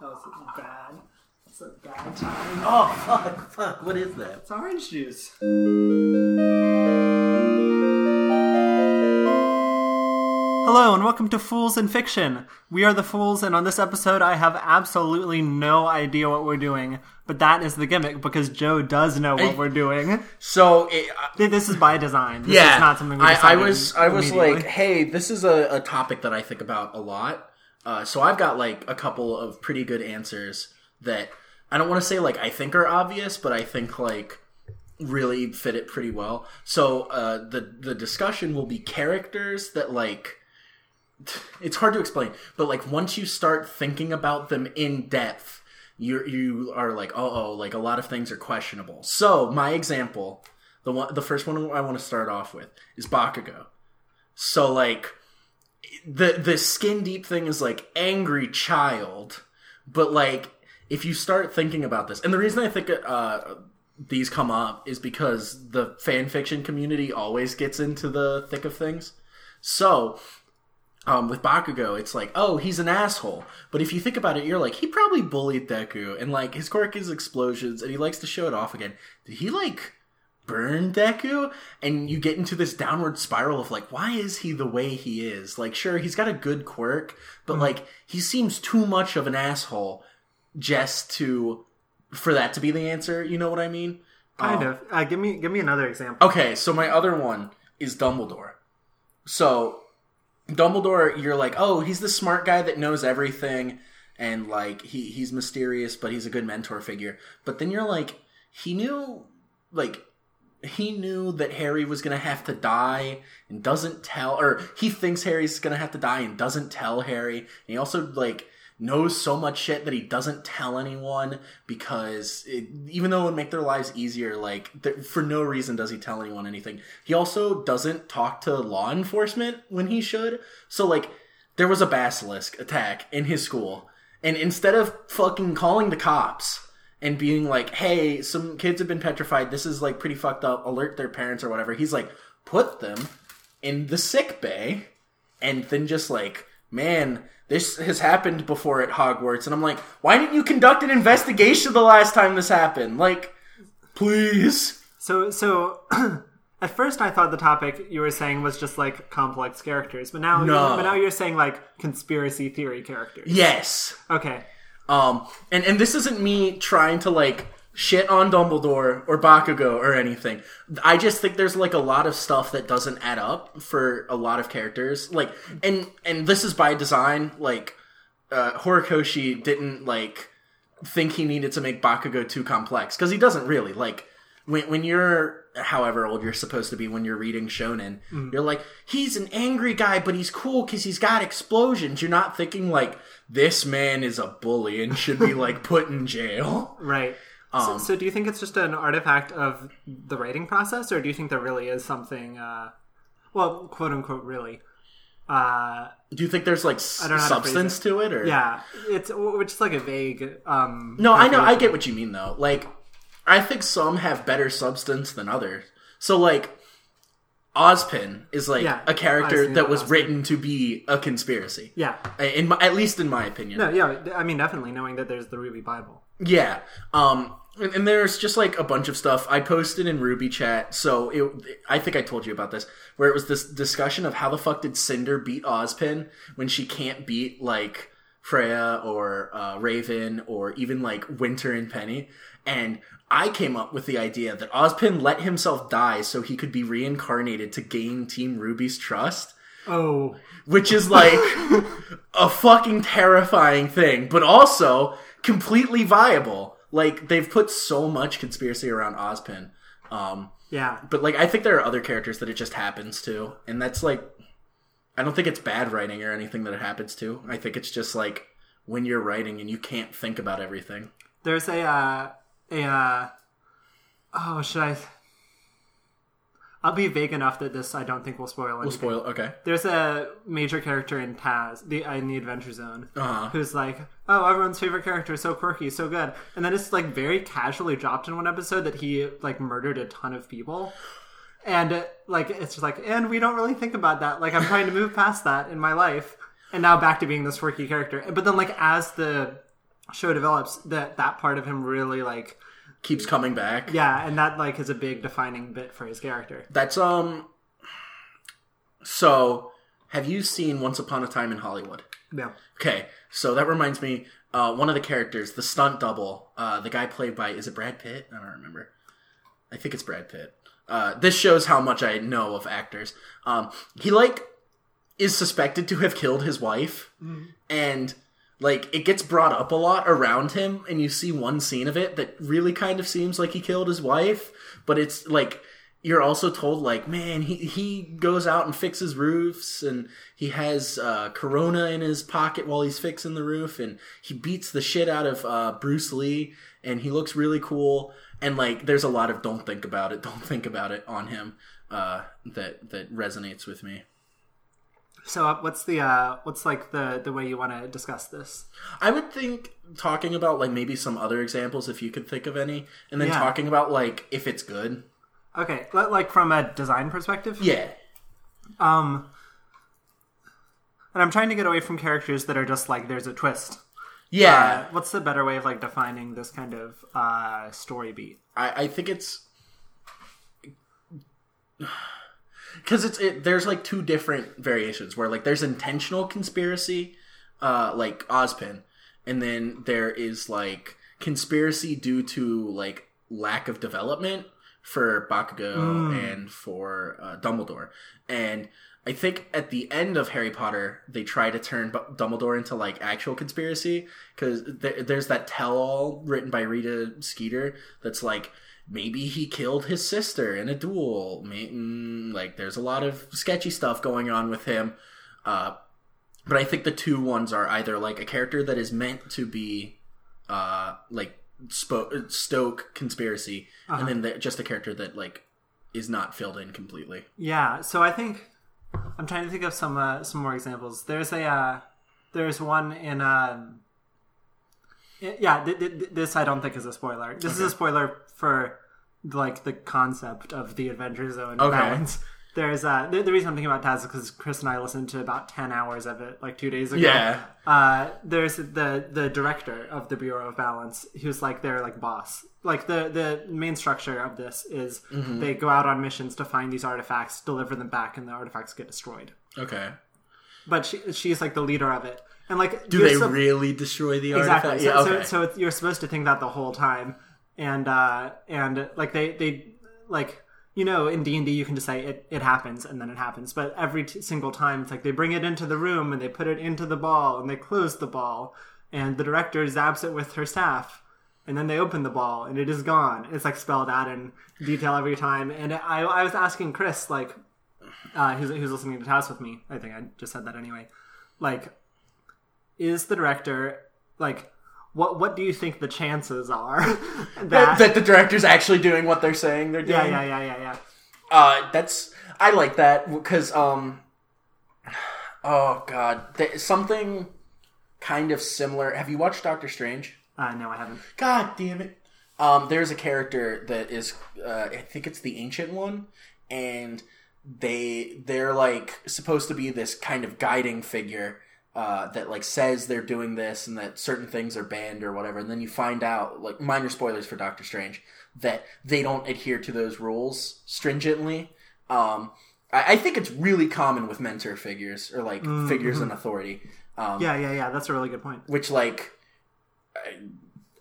That was bad. It's a bad time. Oh fuck, fuck. What is that? It's orange juice. Hello and welcome to Fools and Fiction. We are the Fools, and on this episode, I have absolutely no idea what we're doing. But that is the gimmick because Joe does know what we're doing. So eh, it, Th- This is by design. This yeah, is not something we I, I decided was I was immediately. like, hey, this is a, a topic that I think about a lot. Uh, so I've got like a couple of pretty good answers that I don't want to say like I think are obvious, but I think like really fit it pretty well. So uh, the the discussion will be characters that like it's hard to explain, but like once you start thinking about them in depth, you you are like, oh, oh, like a lot of things are questionable. So my example, the one, the first one I want to start off with is Bakugo. So like the the skin deep thing is like angry child, but like if you start thinking about this, and the reason I think uh, these come up is because the fan fiction community always gets into the thick of things. So um, with Bakugo, it's like, oh, he's an asshole. But if you think about it, you're like, he probably bullied Deku, and like his quirk is explosions, and he likes to show it off again. Did he like burn Deku? And you get into this downward spiral of like, why is he the way he is? Like, sure, he's got a good quirk, but like he seems too much of an asshole just to for that to be the answer. You know what I mean? kind Um, of. Uh, give me give me another example. Okay, so my other one is Dumbledore. So Dumbledore, you're like, oh, he's the smart guy that knows everything, and like he he's mysterious, but he's a good mentor figure. But then you're like, he knew, like, he knew that Harry was gonna have to die and doesn't tell, or he thinks Harry's gonna have to die and doesn't tell Harry. And he also like knows so much shit that he doesn't tell anyone because it, even though it would make their lives easier, like th- for no reason does he tell anyone anything. He also doesn't talk to law enforcement when he should. So like there was a basilisk attack in his school, and instead of fucking calling the cops and being like, "Hey, some kids have been petrified. This is like pretty fucked up. Alert their parents or whatever." He's like, "Put them in the sick bay." and then just like, man, this has happened before at Hogwarts, and I'm like, why didn't you conduct an investigation the last time this happened? Like, please. So so at first I thought the topic you were saying was just like complex characters, but now No. but now you're saying like conspiracy theory characters. Yes. Okay. Um, and and this isn't me trying to like shit on Dumbledore or Bakugo or anything. I just think there's like a lot of stuff that doesn't add up for a lot of characters. Like, and and this is by design. Like, uh, Horikoshi didn't like think he needed to make Bakugo too complex because he doesn't really like when when you're however old you're supposed to be when you're reading shonen you're like he's an angry guy but he's cool because he's got explosions you're not thinking like this man is a bully and should be like put in jail Right. Um, so, so do you think it's just an artifact of the writing process, or do you think there really is something, uh, well, quote unquote, really? Uh, do you think there's like s- don't know how to substance to it or yeah, it's which is like a vague. Um, no i know i get what you mean though like i think some have better substance than others so like ozpin is like Yeah, a character that was Ozpin. written to be a conspiracy Yeah. in my, at least in my opinion No, yeah. I mean, definitely knowing that there's the RWBY Bible. Yeah. Um and, and there's just like a bunch of stuff I posted in RWBY chat. So it I think I told you about this where it was this discussion of how the fuck did Cinder beat Ozpin when she can't beat like Fria or uh, Raven or even like Winter and Penny and I came up with the idea that Ozpin let himself die so he could be reincarnated to gain Team RWBY's trust Oh, which is like a fucking terrifying thing, but also completely viable. Like they've put so much conspiracy around Ozpin. Um, yeah. but like I think there are other characters that it just happens to, and that's like I don't think it's bad writing or anything that it happens to. I think it's just like when you're writing and you can't think about everything. There's a uh, a uh, oh, should I? I'll be vague enough that this I don't think will spoil anything. We'll spoil. Okay. There's a major character in Taz, the in the Adventure Zone, Uh-huh. who's like, "Oh, everyone's favorite character, is so quirky, so good," and then it's like very casually dropped in one episode that he like murdered a ton of people, and like it's just like, and we don't really think about that. Like I'm trying to move past that in my life, and now back to being this quirky character. But then like as the show develops, that that part of him really like Keeps coming back. yeah, and that like is a big defining bit for his character. That's um. So, have you seen Once Upon a Time in Hollywood? Yeah. Okay, so that reminds me. Uh, one of the characters, the stunt double, uh, the guy played by is it Brad Pitt? I don't remember. I think it's Brad Pitt. Uh, this shows how much I know of actors. Um, he like is suspected to have killed his wife, and like it gets brought up a lot around him, and you see one scene of it that really kind of seems like he killed his wife, but it's like you're also told like man he he goes out and fixes roofs and he has uh, corona in his pocket while he's fixing the roof and he beats the shit out of uh, bruce lee and he looks really cool and like there's a lot of don't think about it don't think about it on him uh, that that resonates with me So uh, what's the uh what's like the the way you want to discuss this? I would think talking about like maybe some other examples if you could think of any, and then Yeah. talking about like if it's good. Okay, like from a design perspective. Yeah. Um, and I'm trying to get away from characters that are just like there's a twist. Yeah. Uh, what's the better way of like defining this kind of uh story beat? I, I think it's because it's it, there's like two different variations where like there's intentional conspiracy, uh, like Ozpin, and then there is like conspiracy due to like lack of development for Bakugo and for uh, Dumbledore, and I think at the end of Harry Potter they try to turn Dumbledore into like actual conspiracy because there, there's that tell-all written by Rita Skeeter that's like maybe he killed his sister in a duel. Mm, like there's a lot of sketchy stuff going on with him. Uh, but I think the two ones are either like a character that is meant to be uh, like spo- stoke conspiracy, and then the, just a character that like is not filled in completely. Yeah, so I think I'm trying to think of some uh, some more examples. There's a uh, there's one in um, yeah. Th- th- th- this I don't think is a spoiler. This is a spoiler for like the concept of the Adventure Zone Okay. balance. There's uh, the, the reason I'm thinking about Taz is because Chris and I listened to about ten hours of it like two days ago. Yeah. Uh, there's the the director of the Bureau of Balance, who's like their like boss. Like the the main structure of this is Mm-hmm. they go out on missions to find these artifacts, deliver them back, and the artifacts get destroyed. Okay. But she she's like the leader of it, and like Do they so- really destroy the exactly? artifact? So, yeah. so, Okay. so it's- you're supposed to think that the whole time, and uh and like they they like you know in D and D you can just say it it happens and then it happens, but every t- single time it's like they bring it into the room and they put it into the ball and they close the ball, and the director zaps it with her staff. And then they open the ball, and it is gone. It's like spelled out in detail every time. And I, I was asking Chris, like, uh, who's, who's listening to House with me. I think I just said that anyway. Like, is the director like what? What do you think the chances are that? that, that the director's actually doing what they're saying they're doing. yeah, yeah, yeah, yeah, yeah. Uh, that's I like that because um, oh god, th- something kind of similar. Have you watched Doctor Strange? Uh, no, I haven't. God damn it. Um, there's a character that is, uh, I think it's the ancient one, and they they're like supposed to be this kind of guiding figure uh, that like says they're doing this and that certain things are banned or whatever, and then you find out like minor spoilers for Doctor Strange that they don't adhere to those rules stringently. Um, I, I think it's really common with mentor figures or like figures in authority. Um, Yeah, yeah, yeah. That's a really good point. which like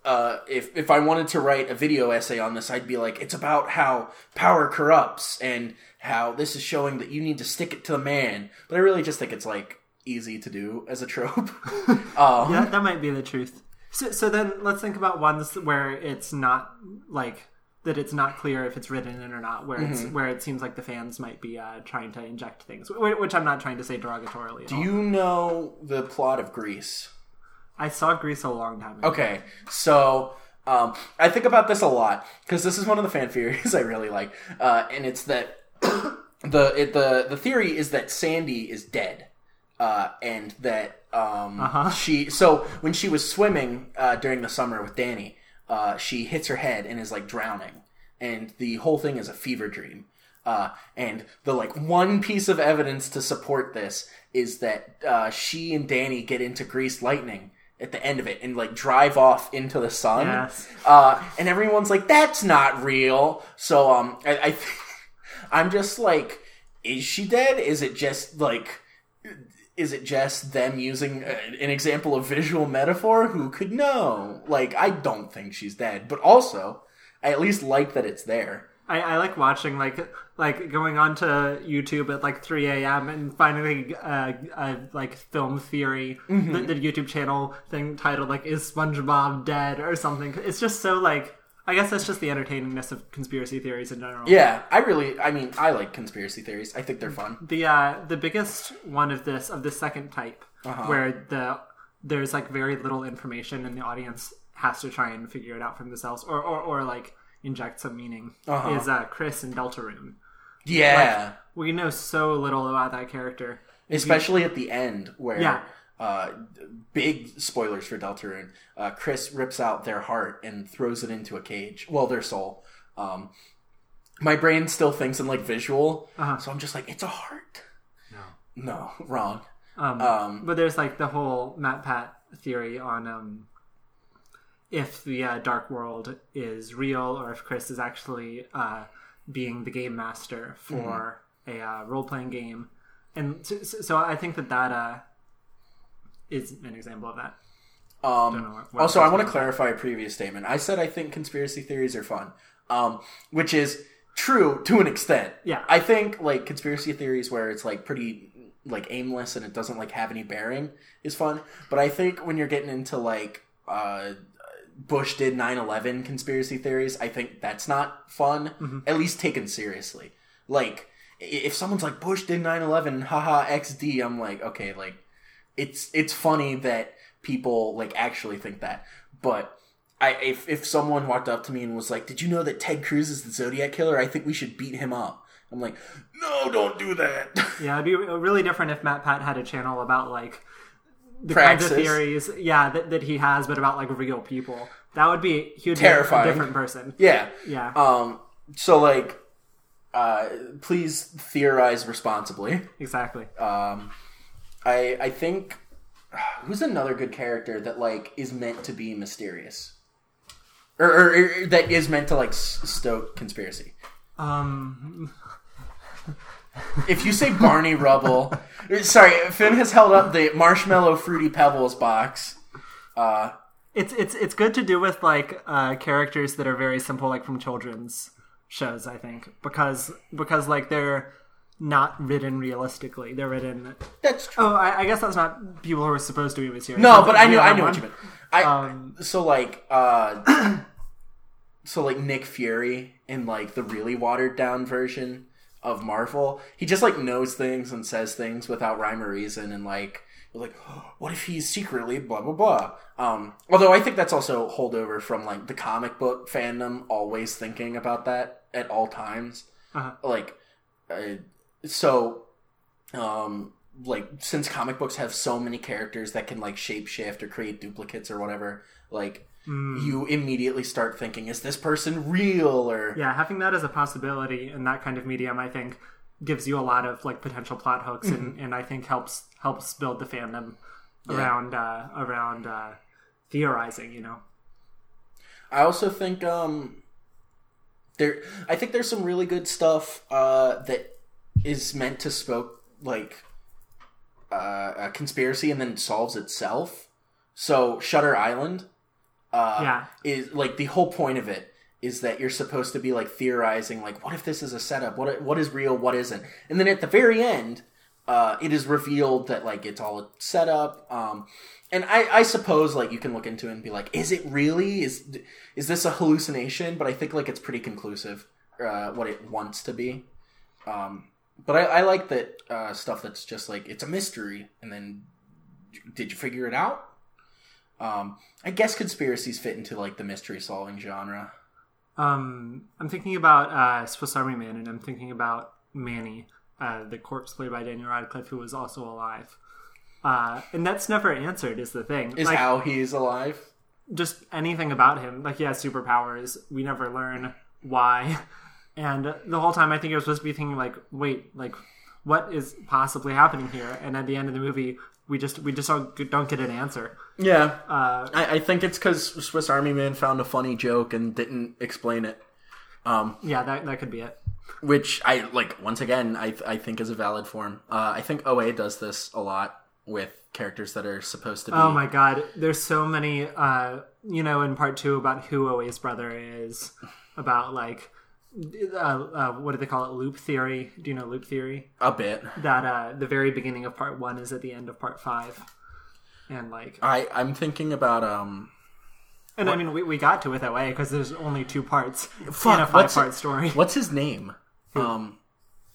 uh, if if I wanted to write a video essay on this, I'd be like, it's about how power corrupts and how this is showing that you need to stick it to the man. But I really just think it's like easy to do as a trope. um, Yeah, that might be the truth. So, so then let's think about ones where it's not like that. It's not clear if it's written in or not. Where it's Mm-hmm. where it seems like the fans might be uh, trying to inject things, which I'm not trying to say derogatorily. At Do all. you know the plot of Grease? I saw Grease a long time ago. Okay, so um, I think about this a lot because this is one of the fan theories I really like, uh, and it's that the it, the the theory is that Sandy is dead, uh, and that um, Uh-huh. she so when she was swimming uh, during the summer with Danny, uh, she hits her head and is like drowning, and the whole thing is a fever dream. Uh, and the like one piece of evidence to support this is that uh, she and Danny get into Grease Lightning, at the end of it and like drive off into the sun. Yes. Uh, and everyone's like, "That's not real." So um, I, I th- I'm just like, is she dead? Is it just like? Is it just them using uh, an example of visual metaphor? Who could know? Like, I don't think she's dead, but also, I at least like that it's there. I, I like watching like like going on to YouTube at like 3 a.m. and finding a, a like film theory, Mm-hmm. the, the YouTube channel thing titled like "Is SpongeBob dead?" or something. It's just so like I guess that's just the entertainingness of conspiracy theories in general. Yeah, I really, I mean, I like conspiracy theories. I think they're fun. The uh, the biggest one of this of the second type, Uh-huh. where the there's like very little information and the audience has to try and figure it out for themselves, or or, or like inject some meaning, Uh-huh. is uh, Kris and Deltarune. Yeah, We know so little about that character. especially at the end where, Yeah. Uh, big spoilers for Deltarune. Uh, Kris rips out their heart and throws it into a cage. Well, their soul. Um, my brain still thinks in like visual, Uh-huh. so I'm just like, it's a heart. No. No, wrong. Um, Um, but there's like the whole MatPat theory on um, if the uh, Dark World is real or if Kris is actually uh, being the game master for Mm-hmm. a uh, role playing game, and so, so I think that that uh, is an example of that. Um, what- what also, I'm want to clarify a previous statement. I said I think conspiracy theories are fun, um, which is true to an extent. Yeah. I think like conspiracy theories where it's like pretty like aimless and it doesn't like have any bearing is fun. But I think when you're getting into like uh, Bush did 9/11 conspiracy theories, I think that's not fun. Mm-hmm. At least taken seriously. Like if someone's like Bush did 9/11, haha XD, I'm like okay, like it's it's funny that people like actually think that but I, if, if someone walked up to me and was like did you know that ted cruz is the zodiac killer i think we should beat him up i'm like no don't do that Yeah, it'd be really different if MatPat had a channel about like the kinds of theories, yeah, that, that he has, but about like real people. That would be he would Terrifying. be a different person. yeah Yeah. um so like uh please theorize responsibly exactly. um i i think who's another good character that like is meant to be mysterious or, or, or that is meant to like s- stoke conspiracy Um, If you say Barney Rubble, sorry, Finn has held up the marshmallow fruity pebbles box. Uh, it's it's it's good to do with like uh, characters that are very simple, like from children's shows. I think because because like they're not written realistically. They're written. that's true. Oh, I, I guess that's not people who are supposed to be mysterious. No, but I knew I knew what you meant. I Um, so like uh, so like Nick Fury in like the really watered down version of Marvel, he just like knows things and says things without rhyme or reason, and like like, what if he's secretly blah blah blah. Um, although I think that's also holdover from like the comic book fandom, always thinking about that at all times. Uh-huh. Like, uh, so um like since comic books have so many characters that can like shapeshift or create duplicates or whatever like Hmm. you immediately start thinking is this person real or yeah, having that as a possibility in that kind of medium, I think, gives you a lot of like potential plot hooks, and, and I think helps helps build the fandom around uh, around uh, theorizing. You know. i also think um there i think there's some really good stuff uh that is meant to spoke like uh, a conspiracy and then solves itself. So shutter island uh Yeah. is like the whole point of it is that you're supposed to be like theorizing like what if this is a setup? What what is real? What isn't? And then at the very end uh it is revealed that like it's all a setup. Um and i i suppose like you can look into it and be like is it really? Is is this a hallucination? But i think like it's pretty conclusive uh what it wants to be. Um but i i like that uh stuff that's just like it's a mystery and then did you figure it out um, I guess conspiracies fit into like the mystery solving genre. Um, I'm thinking about uh, Swiss Army Man, and I'm thinking about Manny, uh, the corpse played by Daniel Radcliffe, who was also alive. Uh, and that's never answered. Is the thing? Is like, how he's alive. just anything about him. Like he has superpowers. We never learn why. And the whole time I think I was supposed to be thinking like, wait, like what is possibly happening here? And at the end of the movie, we just we just don't, don't get an answer. Yeah, Uh, I, I think it's because Swiss Army Man found a funny joke and didn't explain it. yeah, that that could be it. which I like once again I I think is a valid form. Uh, I think OA does this a lot with characters that are supposed to be. Oh my god, there's so many. Uh, you know, in part two about who Oa's brother is, about like. Uh, uh, what do they call it? Loop theory. Do you know loop theory? a bit. That uh, the very beginning of part one is at the end of part five, and like, I I'm thinking about um. and I mean, we, we got to it that way because there's only two parts Fuck, in a five part story. What's his name? Um,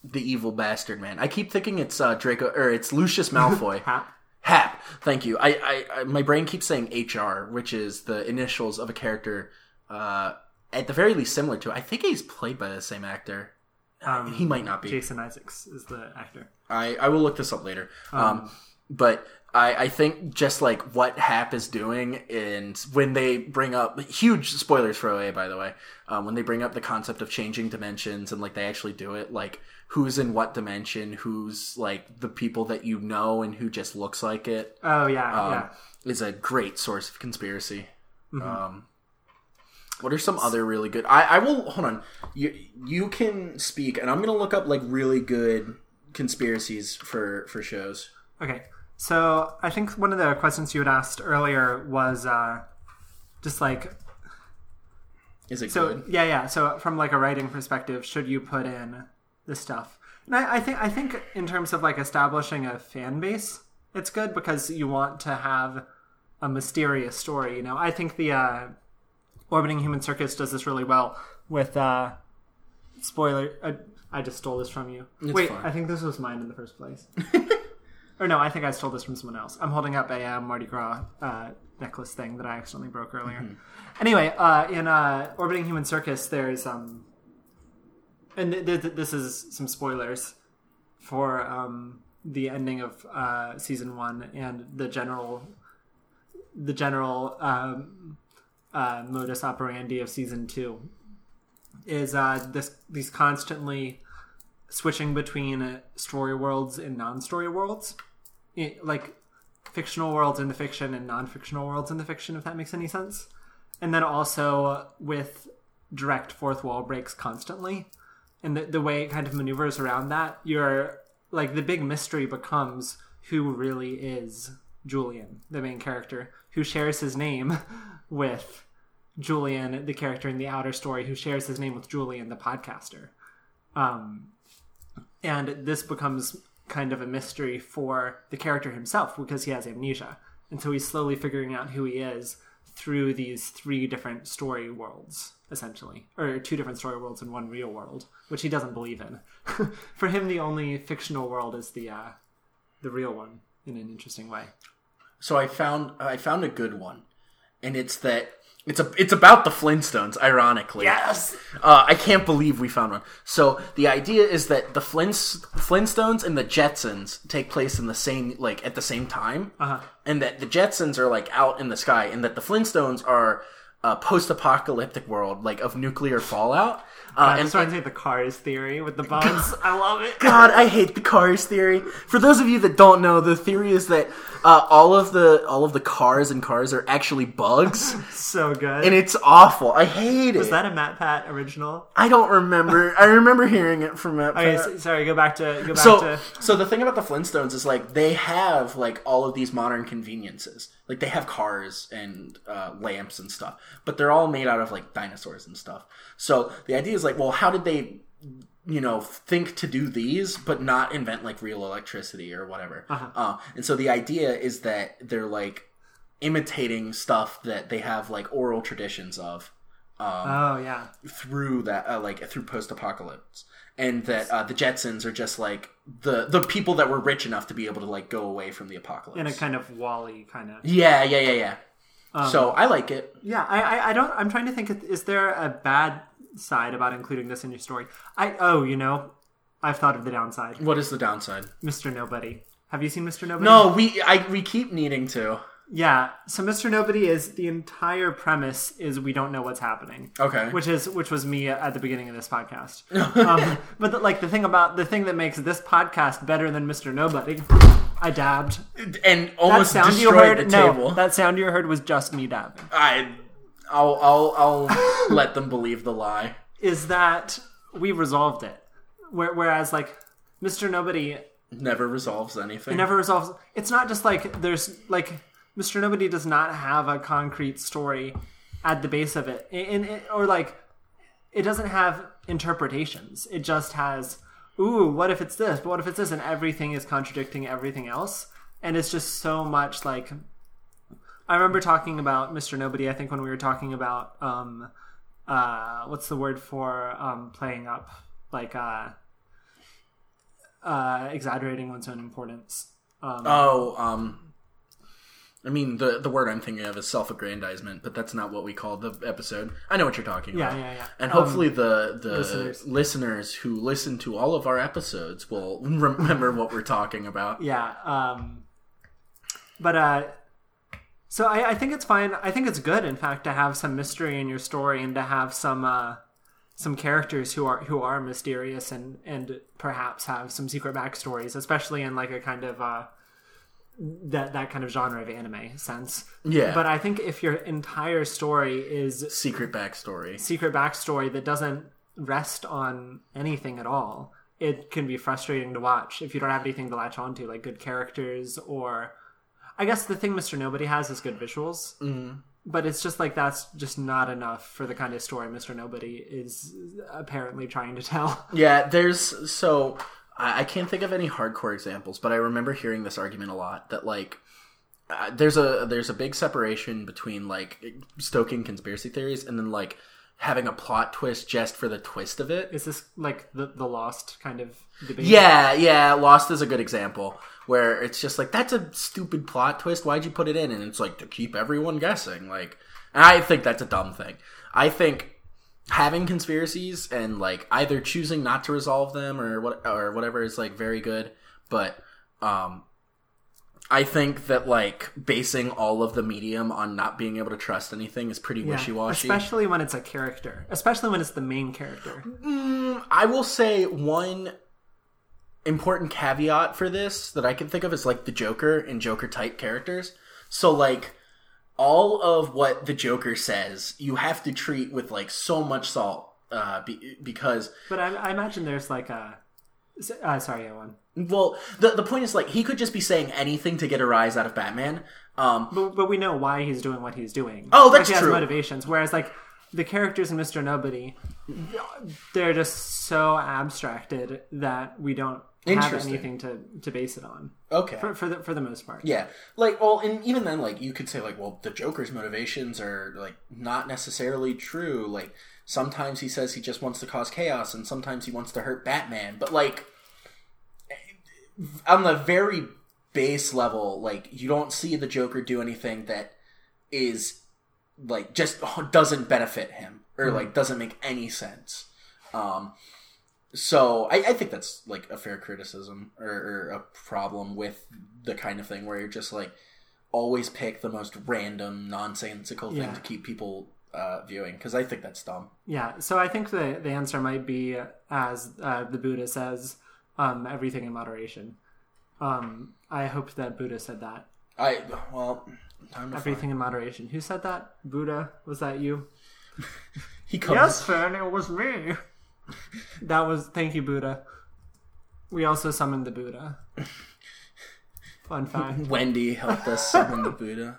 the evil bastard man. I keep thinking it's uh Draco or it's Lucius Malfoy. Hap. Hap. Thank you. I, I, I my brain keeps saying HR, which is the initials of a character. Uh, at the very least similar to. I think he's played by the same actor. Um, he might not be. Jason Isaacs is the actor. I, I will look this up later. Um, but I, I think just like what Hap is doing, and when they bring up huge spoilers for OA, by the way, um, when they bring up the concept of changing dimensions and like they actually do it, like who's in what dimension, who's like the people that you know, and who just looks like it, Oh yeah, um, yeah. is a great source of conspiracy. Mm-hmm. Um, what are some other really good? I, I will hold on. You you can speak, and I'm gonna look up like really good conspiracies for for shows. Okay, so I think one of the questions you had asked earlier was uh, just like Is it so good? yeah yeah so from like a writing perspective should you put in this stuff and I, I think i think in terms of like establishing a fan base it's good because you want to have a mysterious story you know i think the uh orbiting human circus does this really well with uh spoiler i, I just stole this from you. Wait fine. i think this was mine in the first place. Or no i think i stole this from someone else. I'm holding up a uh, mardi gras uh, necklace thing that i accidentally broke earlier. Anyway uh, in uh, orbiting human circus there's um and th- th- this is some spoilers for um, the ending of uh, season one and the general the general um, uh, modus operandi of season two is uh, this these constantly switching between uh, story worlds and non-story worlds. It- like fictional worlds in the fiction and non-fictional worlds in the fiction if that makes any sense. And then also with direct fourth wall breaks constantly. And the, the way it kind of maneuvers around that you're like the big mystery becomes who really is julian the main character who shares his name with julian the character in the outer story who shares his name with julian the podcaster. Um, and this becomes kind of a mystery for the character himself because he has amnesia. And so he's slowly figuring out who he is through these three different story worlds essentially. Or two different story worlds and one real world which he doesn't believe in. For him the only fictional world is the uh the real one in an interesting way. So I found I found a good one, and it's that it's a it's about the Flintstones. Ironically, yes Uh, I can't believe we found one. So the idea is that the Flints, Flintstones and the Jetsons take place in the same like at the same time, Uh-huh. and that the Jetsons are like out in the sky, and that the Flintstones are a post-apocalyptic world like of nuclear fallout. Uh, i and want to say the cars theory with the bugs i love it God, I hate the cars theory. For those of you that don't know, the theory is that uh, all of the all of the cars and cars are actually bugs, so good and it's awful. I hate it. Was that a matt pat original I don't remember. I remember hearing it from Matt. okay Pat. so, sorry go back to go back so to so the thing about the Flintstones is like they have like all of these modern conveniences. Like they have cars and uh, lamps and stuff, but they're all made out of like dinosaurs and stuff. So the idea is like, well, how did they, you know, think to do these but not invent like real electricity or whatever? uh and so the idea is that they're like imitating stuff that they have like oral traditions of oh yeah through that uh, like through post-apocalypse and that uh, the jetsons are just like the the people that were rich enough to be able to like go away from the apocalypse in a kind of WALL-E kind of yeah yeah yeah yeah Um, so i like it Yeah, I, I, I don't. I'm trying to think. Is there a bad side about including this in your story? I oh, you know, I've thought of the downside. what is the downside Mr. Nobody. Have you seen Mr. Nobody? no we i we keep needing to Yeah. So Mr. Nobody is the entire premise is we don't know what's happening. okay Which is which was me at the beginning of this podcast. um, but the, like the thing about the thing that makes this podcast better than Mr. Nobody I dabbed. and That almost sound you destroyed heard, the no, table. that sound you heard was just me dabbing. I, I'll, I'll, I'll let them believe the lie. Is that we resolved it, Where, whereas like Mr. Nobody Never resolves anything. never resolves. It's not just like there's like Mr. Nobody does not have a concrete story at the base of it, and, and- or like it doesn't have interpretations. It just has, ooh, what if it's this? But what if it's this? And everything is contradicting everything else, and it's just so much like. I remember talking about Mr. Nobody. I think when we were talking about um, uh, what's the word for um, playing up like uh, uh, exaggerating one's own importance. Um, Oh, um, I mean the the word I'm thinking of is self-aggrandizement, but that's not what we call the episode. I know what you're talking yeah, about. yeah, yeah. Yeah. And Um, hopefully the the listeners. listeners. who listen to all of our episodes will remember what we're talking about. yeah. Um, but uh, so I, I think it's fine. I think it's good, in fact, to have some mystery in your story and to have some uh, some characters who are who are mysterious and and perhaps have some secret backstories, especially in like a kind of uh, that that kind of genre of anime sense. Yeah. But I think if your entire story is Secret backstory. secret backstory that doesn't rest on anything at all, it can be frustrating to watch if you don't have anything to latch onto, like good characters or. I guess the thing Mr. Nobody has is good visuals, mm. but it's just like that's just not enough for the kind of story Mr. Nobody is apparently trying to tell. Yeah, there's so I, I can't think of any hardcore examples, but I remember hearing this argument a lot that like uh, there's a there's a big separation between like stoking conspiracy theories and then like having a plot twist just for the twist of it. Is this like the the Lost kind of debate? Yeah, yeah, Lost is a good example where it's just like that's a stupid plot twist. Why'd you put it in? And it's like to keep everyone guessing. Like, and I think that's a dumb thing. I think having conspiracies and like either choosing not to resolve them or what or whatever is like very good. But um, I think that like basing all of the medium on not being able to trust anything is pretty Yeah, wishy washy. especially when it's a character, especially when it's the main character. I will say one important caveat for this that I can think of is like the Joker and Joker type characters. So like all of what the Joker says, you have to treat with like so much salt uh, be, because But I, I imagine there's like a. Uh, sorry, Owen. well the the point is like he could just be saying anything to get a rise out of Batman. Um, But, but we know why he's doing what he's doing. Oh, that's like, he true. Has motivations. Whereas like the characters in Mister Nobody, they're just so abstracted that we don't have anything to, to base it on okay. for, for the for the most part. Yeah, like well, and even then, like you could say, like, well, the Joker's motivations are like not necessarily true. Like sometimes he says he just wants to cause chaos, and sometimes he wants to hurt Batman. But like on the very base level, like you don't see the Joker do anything that is like just doesn't benefit him or like doesn't make any sense. Um, so I, I think that's like a fair criticism or, or a problem with the kind of thing where you're just like always pick the most random nonsensical thing Yeah. to keep people uh, viewing because I think that's dumb. Yeah, so I think the the answer might be as uh, the Buddha says, um, everything in moderation. Um, I hope that Buddha said that. I well, time to Everything in moderation. Who said that? Buddha? Was that you? find- He comes. Fan, it was me. That was thank you, Buddha. We also summoned the Buddha. Fun fact. Wendy helped us summon the Buddha.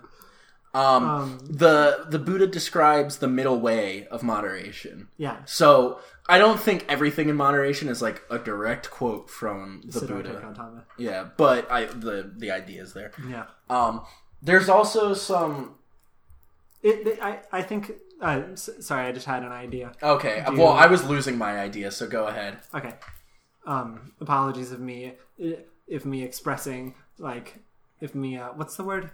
Um, Um, the the Buddha describes the middle way of moderation. yeah. So I don't think everything in moderation is like a direct quote from the Buddha. Yeah, but I the the idea is there. Yeah. Um, there's also some. It, it- I, I think. Uh, s- sorry, I just had an idea. Okay, Do well, you- I was losing my idea, so go ahead. Okay. Um, apologies of me if me expressing like if me uh, what's the word?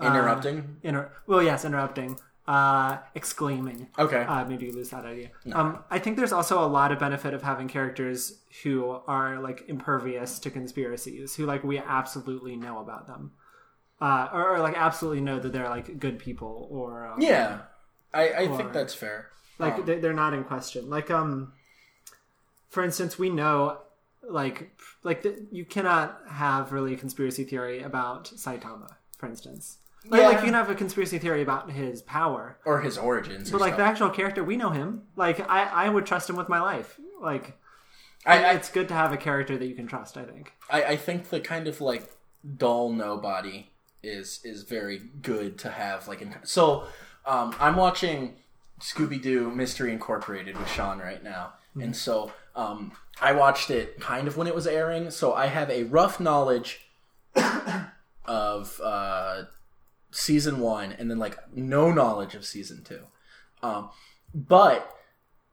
Interrupting. Inter- well, yes, interrupting. Uh, exclaiming. okay. Uh, maybe you lose that idea. Um, I think there's also a lot of benefit of having characters who are like impervious to conspiracies, who like we absolutely know about them, uh, or, or like absolutely know that they're like good people, or um, yeah, I, I or- think that's fair. like Um, they- they're not in question. Like um, for instance, we know like like the, you cannot have really a conspiracy theory about Saitama, for instance. Like, like you can have a conspiracy theory about his power, or his origins. but like the actual character, we know him. Like I, I would trust him with my life. Like I, I, it's good to have a character that you can trust. I think. I, I think the kind of like dull nobody is is very good to have. Like in, so, um, I'm watching Scooby Doo Mystery Incorporated with Sean right now, and so um, I watched it kind of when it was airing. So I have a rough knowledge of uh, season one, and then like no knowledge of season two. Um, but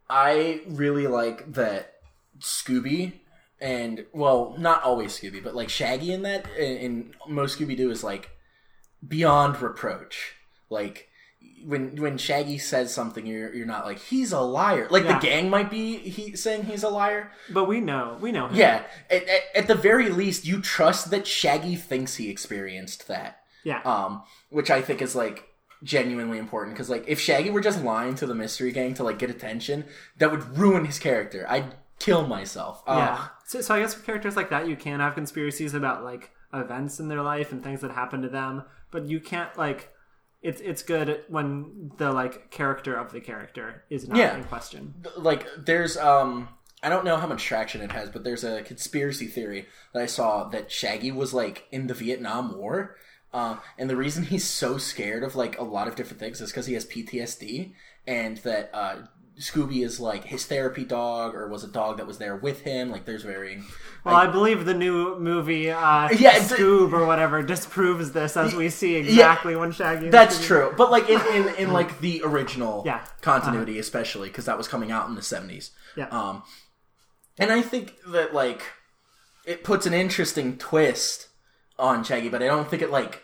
I really like that Scooby and well, not always Scooby, but like Shaggy in that in, in most Scooby Doo is like beyond reproach. Like when when Shaggy says something, you're you're not like he's a liar. Like Yeah. the gang might be he saying he's a liar. But we know, we know him. Yeah, at, at, at the very least, you trust that Shaggy thinks he experienced that yeah. um, which I think is like genuinely important because like if Shaggy were just lying to the mystery gang to like get attention, that would ruin his character. I'd kill myself. Uh, Yeah. So, so I guess for characters like that, you can have conspiracies about like events in their life and things that happen to them, but you can't like. It's it's good when the like character of the character is not Yeah. in question. like there's um I don't know how much traction it has, but there's a conspiracy theory that I saw that Shaggy was like in the Vietnam War. Uh, and the reason he's so scared of like a lot of different things is because he has PTSD, and that uh, Scooby is like his therapy dog, or was a dog that was there with him. Like there's varying. Well, I believe the new movie, uh, Yeah, Scoob or whatever, disproves this as we see exactly when Shaggy. That's Scooby- true, but like in, in, in like the original Yeah. continuity, especially because that was coming out in the seventies. Yeah. Um, and I think that like it puts an interesting twist on Shaggy, but I don't think it like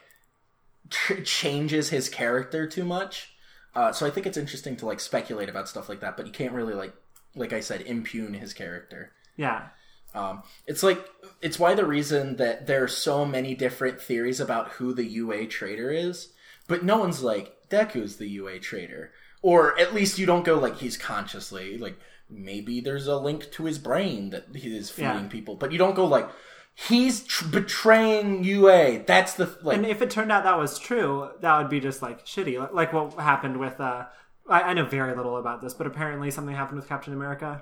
tr- changes his character too much. Uh, so I think it's interesting to like speculate about stuff like that, but you can't really like like I said impugn his character. Yeah. Um, it's like it's why the reason that there are so many different theories about who the UA trader is, but no one's like Deku's the UA trader, or at least you don't go like he's consciously like maybe there's a link to his brain that he is feeding Yeah. people, but you don't go like he's tr- betraying UA. That's the like And if it turned out that was true, that would be just like shitty. Like- what happened with. Uh, I, I know very little about this, but apparently something happened with Captain America.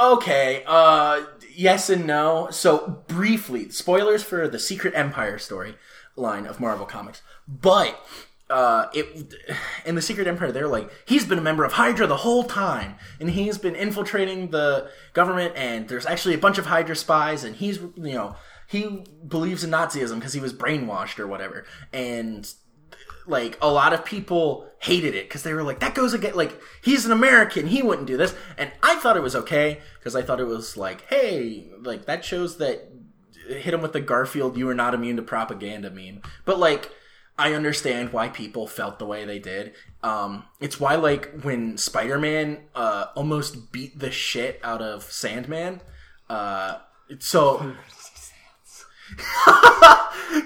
Okay, uh yes and no. So briefly, spoilers for the Secret Empire story line of Marvel Comics. But uh it in the Secret Empire they're like he's been a member of Hydra the whole time and he's been infiltrating the government and there's actually a bunch of Hydra spies and he's you know he believes in Nazism because he was brainwashed or whatever. And like a lot of people hated it because they were like that goes against like he's an american he wouldn't do this. And i thought it was okay because i thought it was like hey like that shows that hit him with the garfield you are not immune to propaganda meme. But like i understand why people felt the way they did um it's why like when spider-man uh almost beat the shit out of sandman uh so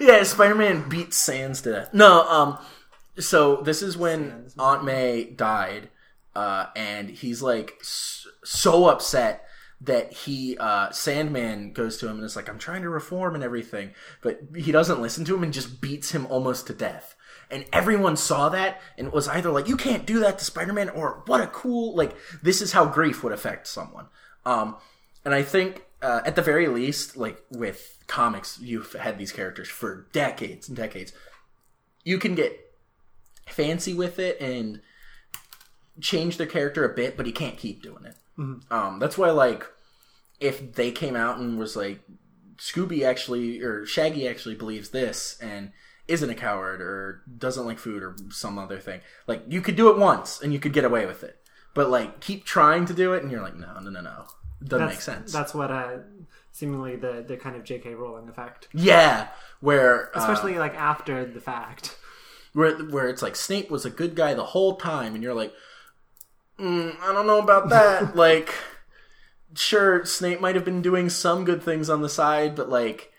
yeah, Spider Man beats Sans to death. No, um, so this is when Aunt May died, uh, and he's like so upset that he uh, Sandman goes to him and is like, "I'm trying to reform and everything," but he doesn't listen to him and just beats him almost to death. And everyone saw that and was either like, "You can't do that to Spider Man," or "What a cool like this is how grief would affect someone." Um, and I think uh, at the very least, like with comics, you've had these characters for decades and decades. You can get fancy with it and change their character a bit, but you can't keep doing it. Um, that's why, like, if they came out and was like, Scooby actually or Shaggy actually believes this and isn't a coward or doesn't like food or some other thing, like you could do it once and you could get away with it. But like, keep trying to do it, and you're like, no, no, no, no, it doesn't That's, make sense. That's what uh, seemingly the the kind of J.K. Rowling effect, Yeah, where uh, especially like after the fact. where where it's like Snape was a good guy the whole time, and you're like, mm, I don't know about that. like, sure, Snape might have been doing some good things on the side, but like,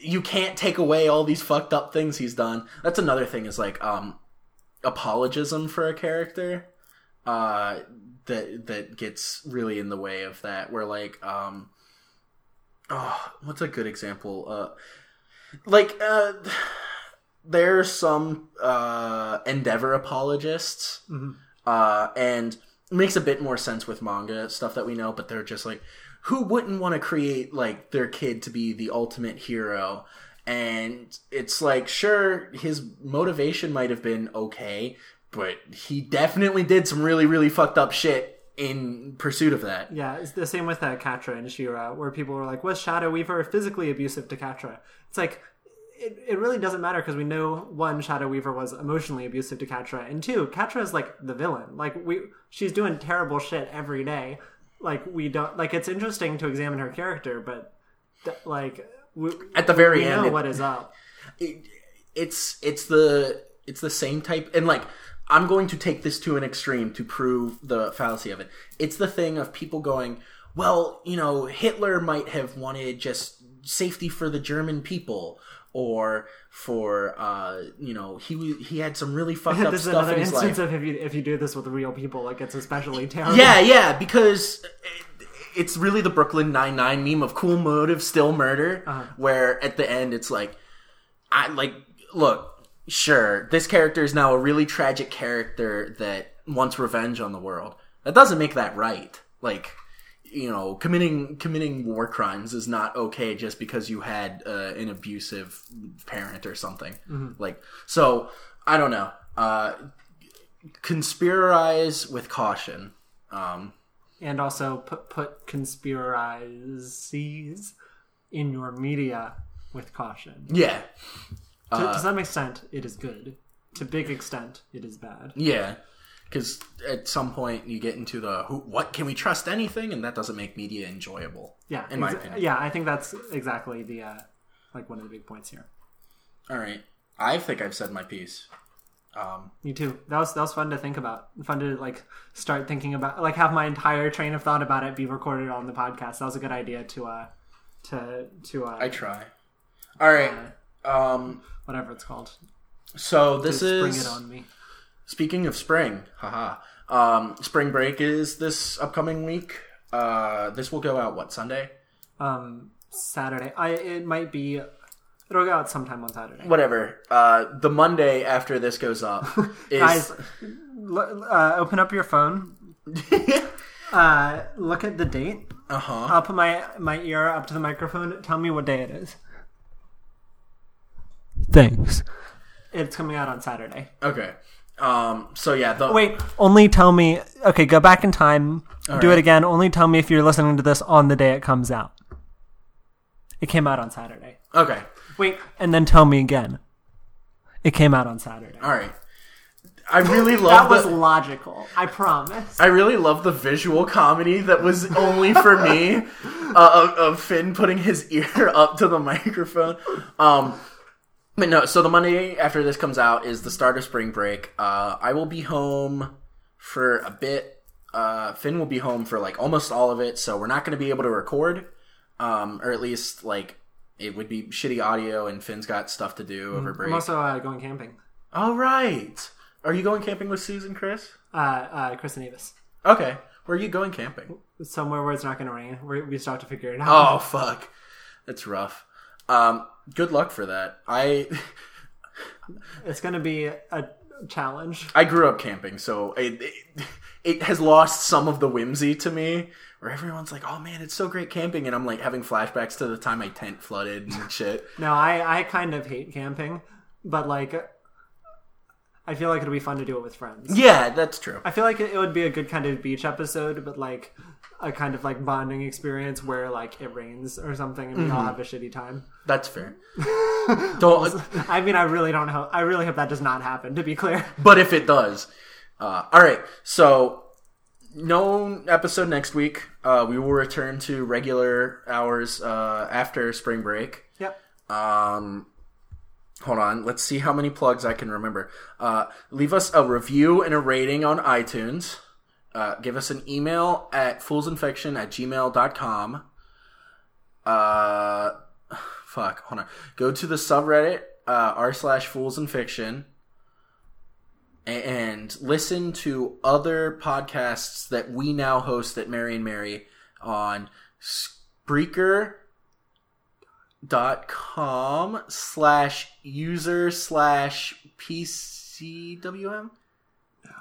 you can't take away all these fucked up things he's done. That's another thing is like um, apologism for a character. Uh, that that gets really in the way of that. Where like um, oh, what's a good example? Uh, like uh, there's some uh, Endeavor apologists, uh, and makes a bit more sense with manga stuff that we know. But they're just like, who wouldn't want to create like their kid to be the ultimate hero? And it's like, sure, his motivation might have been okay, but he definitely did some really, really fucked up shit in pursuit of that. Yeah, it's the same with uh, Catra and She-Ra, where people were like, "Was Shadow Weaver physically abusive to Catra?" It's like it, it really doesn't matter because we know one Shadow Weaver was emotionally abusive to Catra, and two, Catra is like the villain. Like we, she's doing terrible shit every day. Like we don't like. It's interesting to examine her character, but th- like we, At the very we end, know it- what is up. it, it's it's the it's the same type and like i'm going to take this to an extreme to prove the fallacy of it it's the thing of people going well you know hitler might have wanted just safety for the german people or for uh you know he he had some really fucked up this is stuff another in his instance life of if you if you do this with real people, like it's especially terrible. yeah yeah because it- it's really the brooklyn 99 meme of cool motive still murder Uh-huh. where at the end it's like I like look, sure, this character is now a really tragic character that wants revenge on the world. That doesn't make that right. Like, you know, committing committing war crimes is not okay just because you had uh, an abusive parent or something. Like, so I don't know. Uh, conspirize with caution. Um, and also put put conspiracies in your media with caution. yeah, To, to some extent, it is good. To big extent, it is bad. Yeah, because at some point you get into the who, what can we trust anything, and that doesn't make media enjoyable. Yeah, in my opinion. Yeah, I think that's exactly the uh, like one of the big points here. All right, I think I've said my piece. Um, Me too. That was that was fun to think about. Fun to like start thinking about, like have my entire train of thought about it be recorded on the podcast. That was a good idea to uh to to uh I try. All right. Um, whatever it's called. so this Just bring it on me. Speaking of spring. Haha. Um, spring break is this upcoming week. Uh, this will go out what Sunday? Um, Saturday. I it might be. It'll go out sometime on Saturday. Whatever. Uh, the Monday after this goes up is Guys, l- uh, open up your phone. uh, look at the date. uh huh. I'll put my my ear up to the microphone. Tell me what day it is. Thanks. It's coming out on Saturday. Okay. Um. So yeah. The Wait, only tell me. Okay, go back in time. do right. it again. Only tell me if you're listening to this on the day it comes out. It came out on Saturday. Okay. Wait, and then tell me again. It came out on Saturday. All right. I really love That was the, logical. I promise. I really love the visual comedy that was only for me uh, of, of Finn putting his ear up to the microphone. Um, but no, so the Monday after this comes out is the start of spring break. Uh, I will be home for a bit. Uh, Finn will be home for like almost all of it, so we're not going to be able to record, um, or at least like it would be shitty audio, and Finn's got stuff to do over break. I'm also uh, going camping. All right. Are you going camping with Susan, Chris? Uh, uh, Chris and Avis. Okay. Where are you going camping? Somewhere where it's not going to rain. We we still have to figure it out. Oh fuck. That's rough. Um good luck for that. I It's going to be a challenge. I grew up camping, so it, it it has lost some of the whimsy to me where everyone's like, "Oh man, it's so great camping." And I'm like having flashbacks to the time my tent flooded and shit. No, I, I kind of hate camping, but like, I feel like it'd be fun to do it with friends. yeah, that's true. I feel like it, would be a good kind of beach episode, but like a kind of like bonding experience where like it rains or something and we all have a shitty time. That's fair. Don't I mean, I really don't know. I really hope that does not happen. To be clear, but if it does. Uh, all right, so no episode next week. Uh, we will return to regular hours uh, after spring break. yep. Um, hold on, let's see how many plugs I can remember. Uh, leave us a review and a rating on iTunes. Uh, give us an email at foolsandfiction at gmail.com. Uh, fuck, hold on. Go to the subreddit uh, r slash fools and fiction and listen to other podcasts that we now host at Mary and Mary on Spreaker dot com slash user slash pcwm no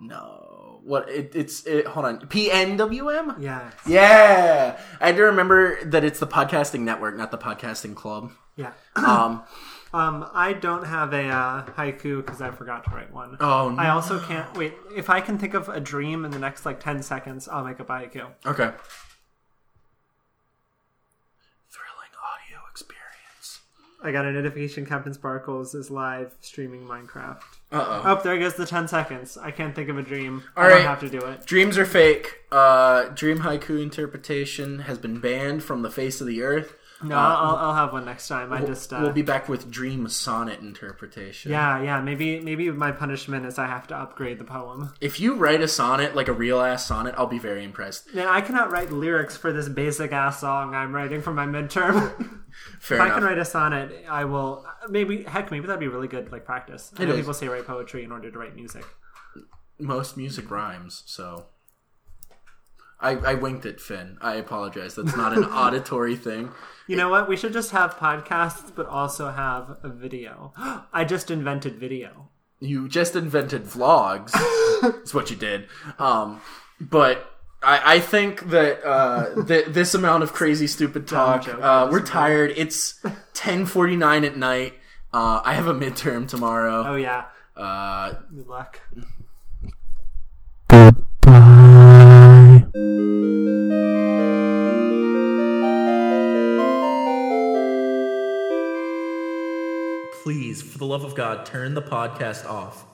no what it, it's it, hold on pnwm Yes. yeah i had to remember that it's the podcasting network not the podcasting club Yeah. um Um, I don't have a uh, haiku because I forgot to write one. oh no. I also can't wait. If I can think of a dream in the next like ten seconds, I'll make a haiku. okay thrilling audio experience I got a notification. CaptainSparklez is live streaming Minecraft. uh-oh Oh, there goes the ten seconds. I can't think of a dream. All I don't have to do it. Dreams are fake. Uh, dream haiku interpretation has been banned from the face of the earth. No, Uh, I'll, I'll have one next time. I just uh, we'll be back with dream sonnet interpretation. yeah, yeah. Maybe maybe my punishment is I have to upgrade the poem. If you write a sonnet like a real ass sonnet, I'll be very impressed. Man, I cannot write lyrics for this basic ass song I'm writing for my midterm. Fair if I can write a sonnet, I will. Maybe heck, maybe that'd be really good like practice. I It know is. people say write poetry in order to write music. Most music rhymes, so. I, I winked at Finn. I apologize. That's not an auditory thing. You know what? We should just have podcasts, but also have a video. I just invented video. You just invented vlogs. Is what you did. Um, but I, I think that uh, th- this amount of crazy, stupid talk. Uh, we're tired. It's ten forty nine at night. Uh, I have a midterm tomorrow. Oh yeah. Uh, Good luck. Please, for the love of God, turn the podcast off.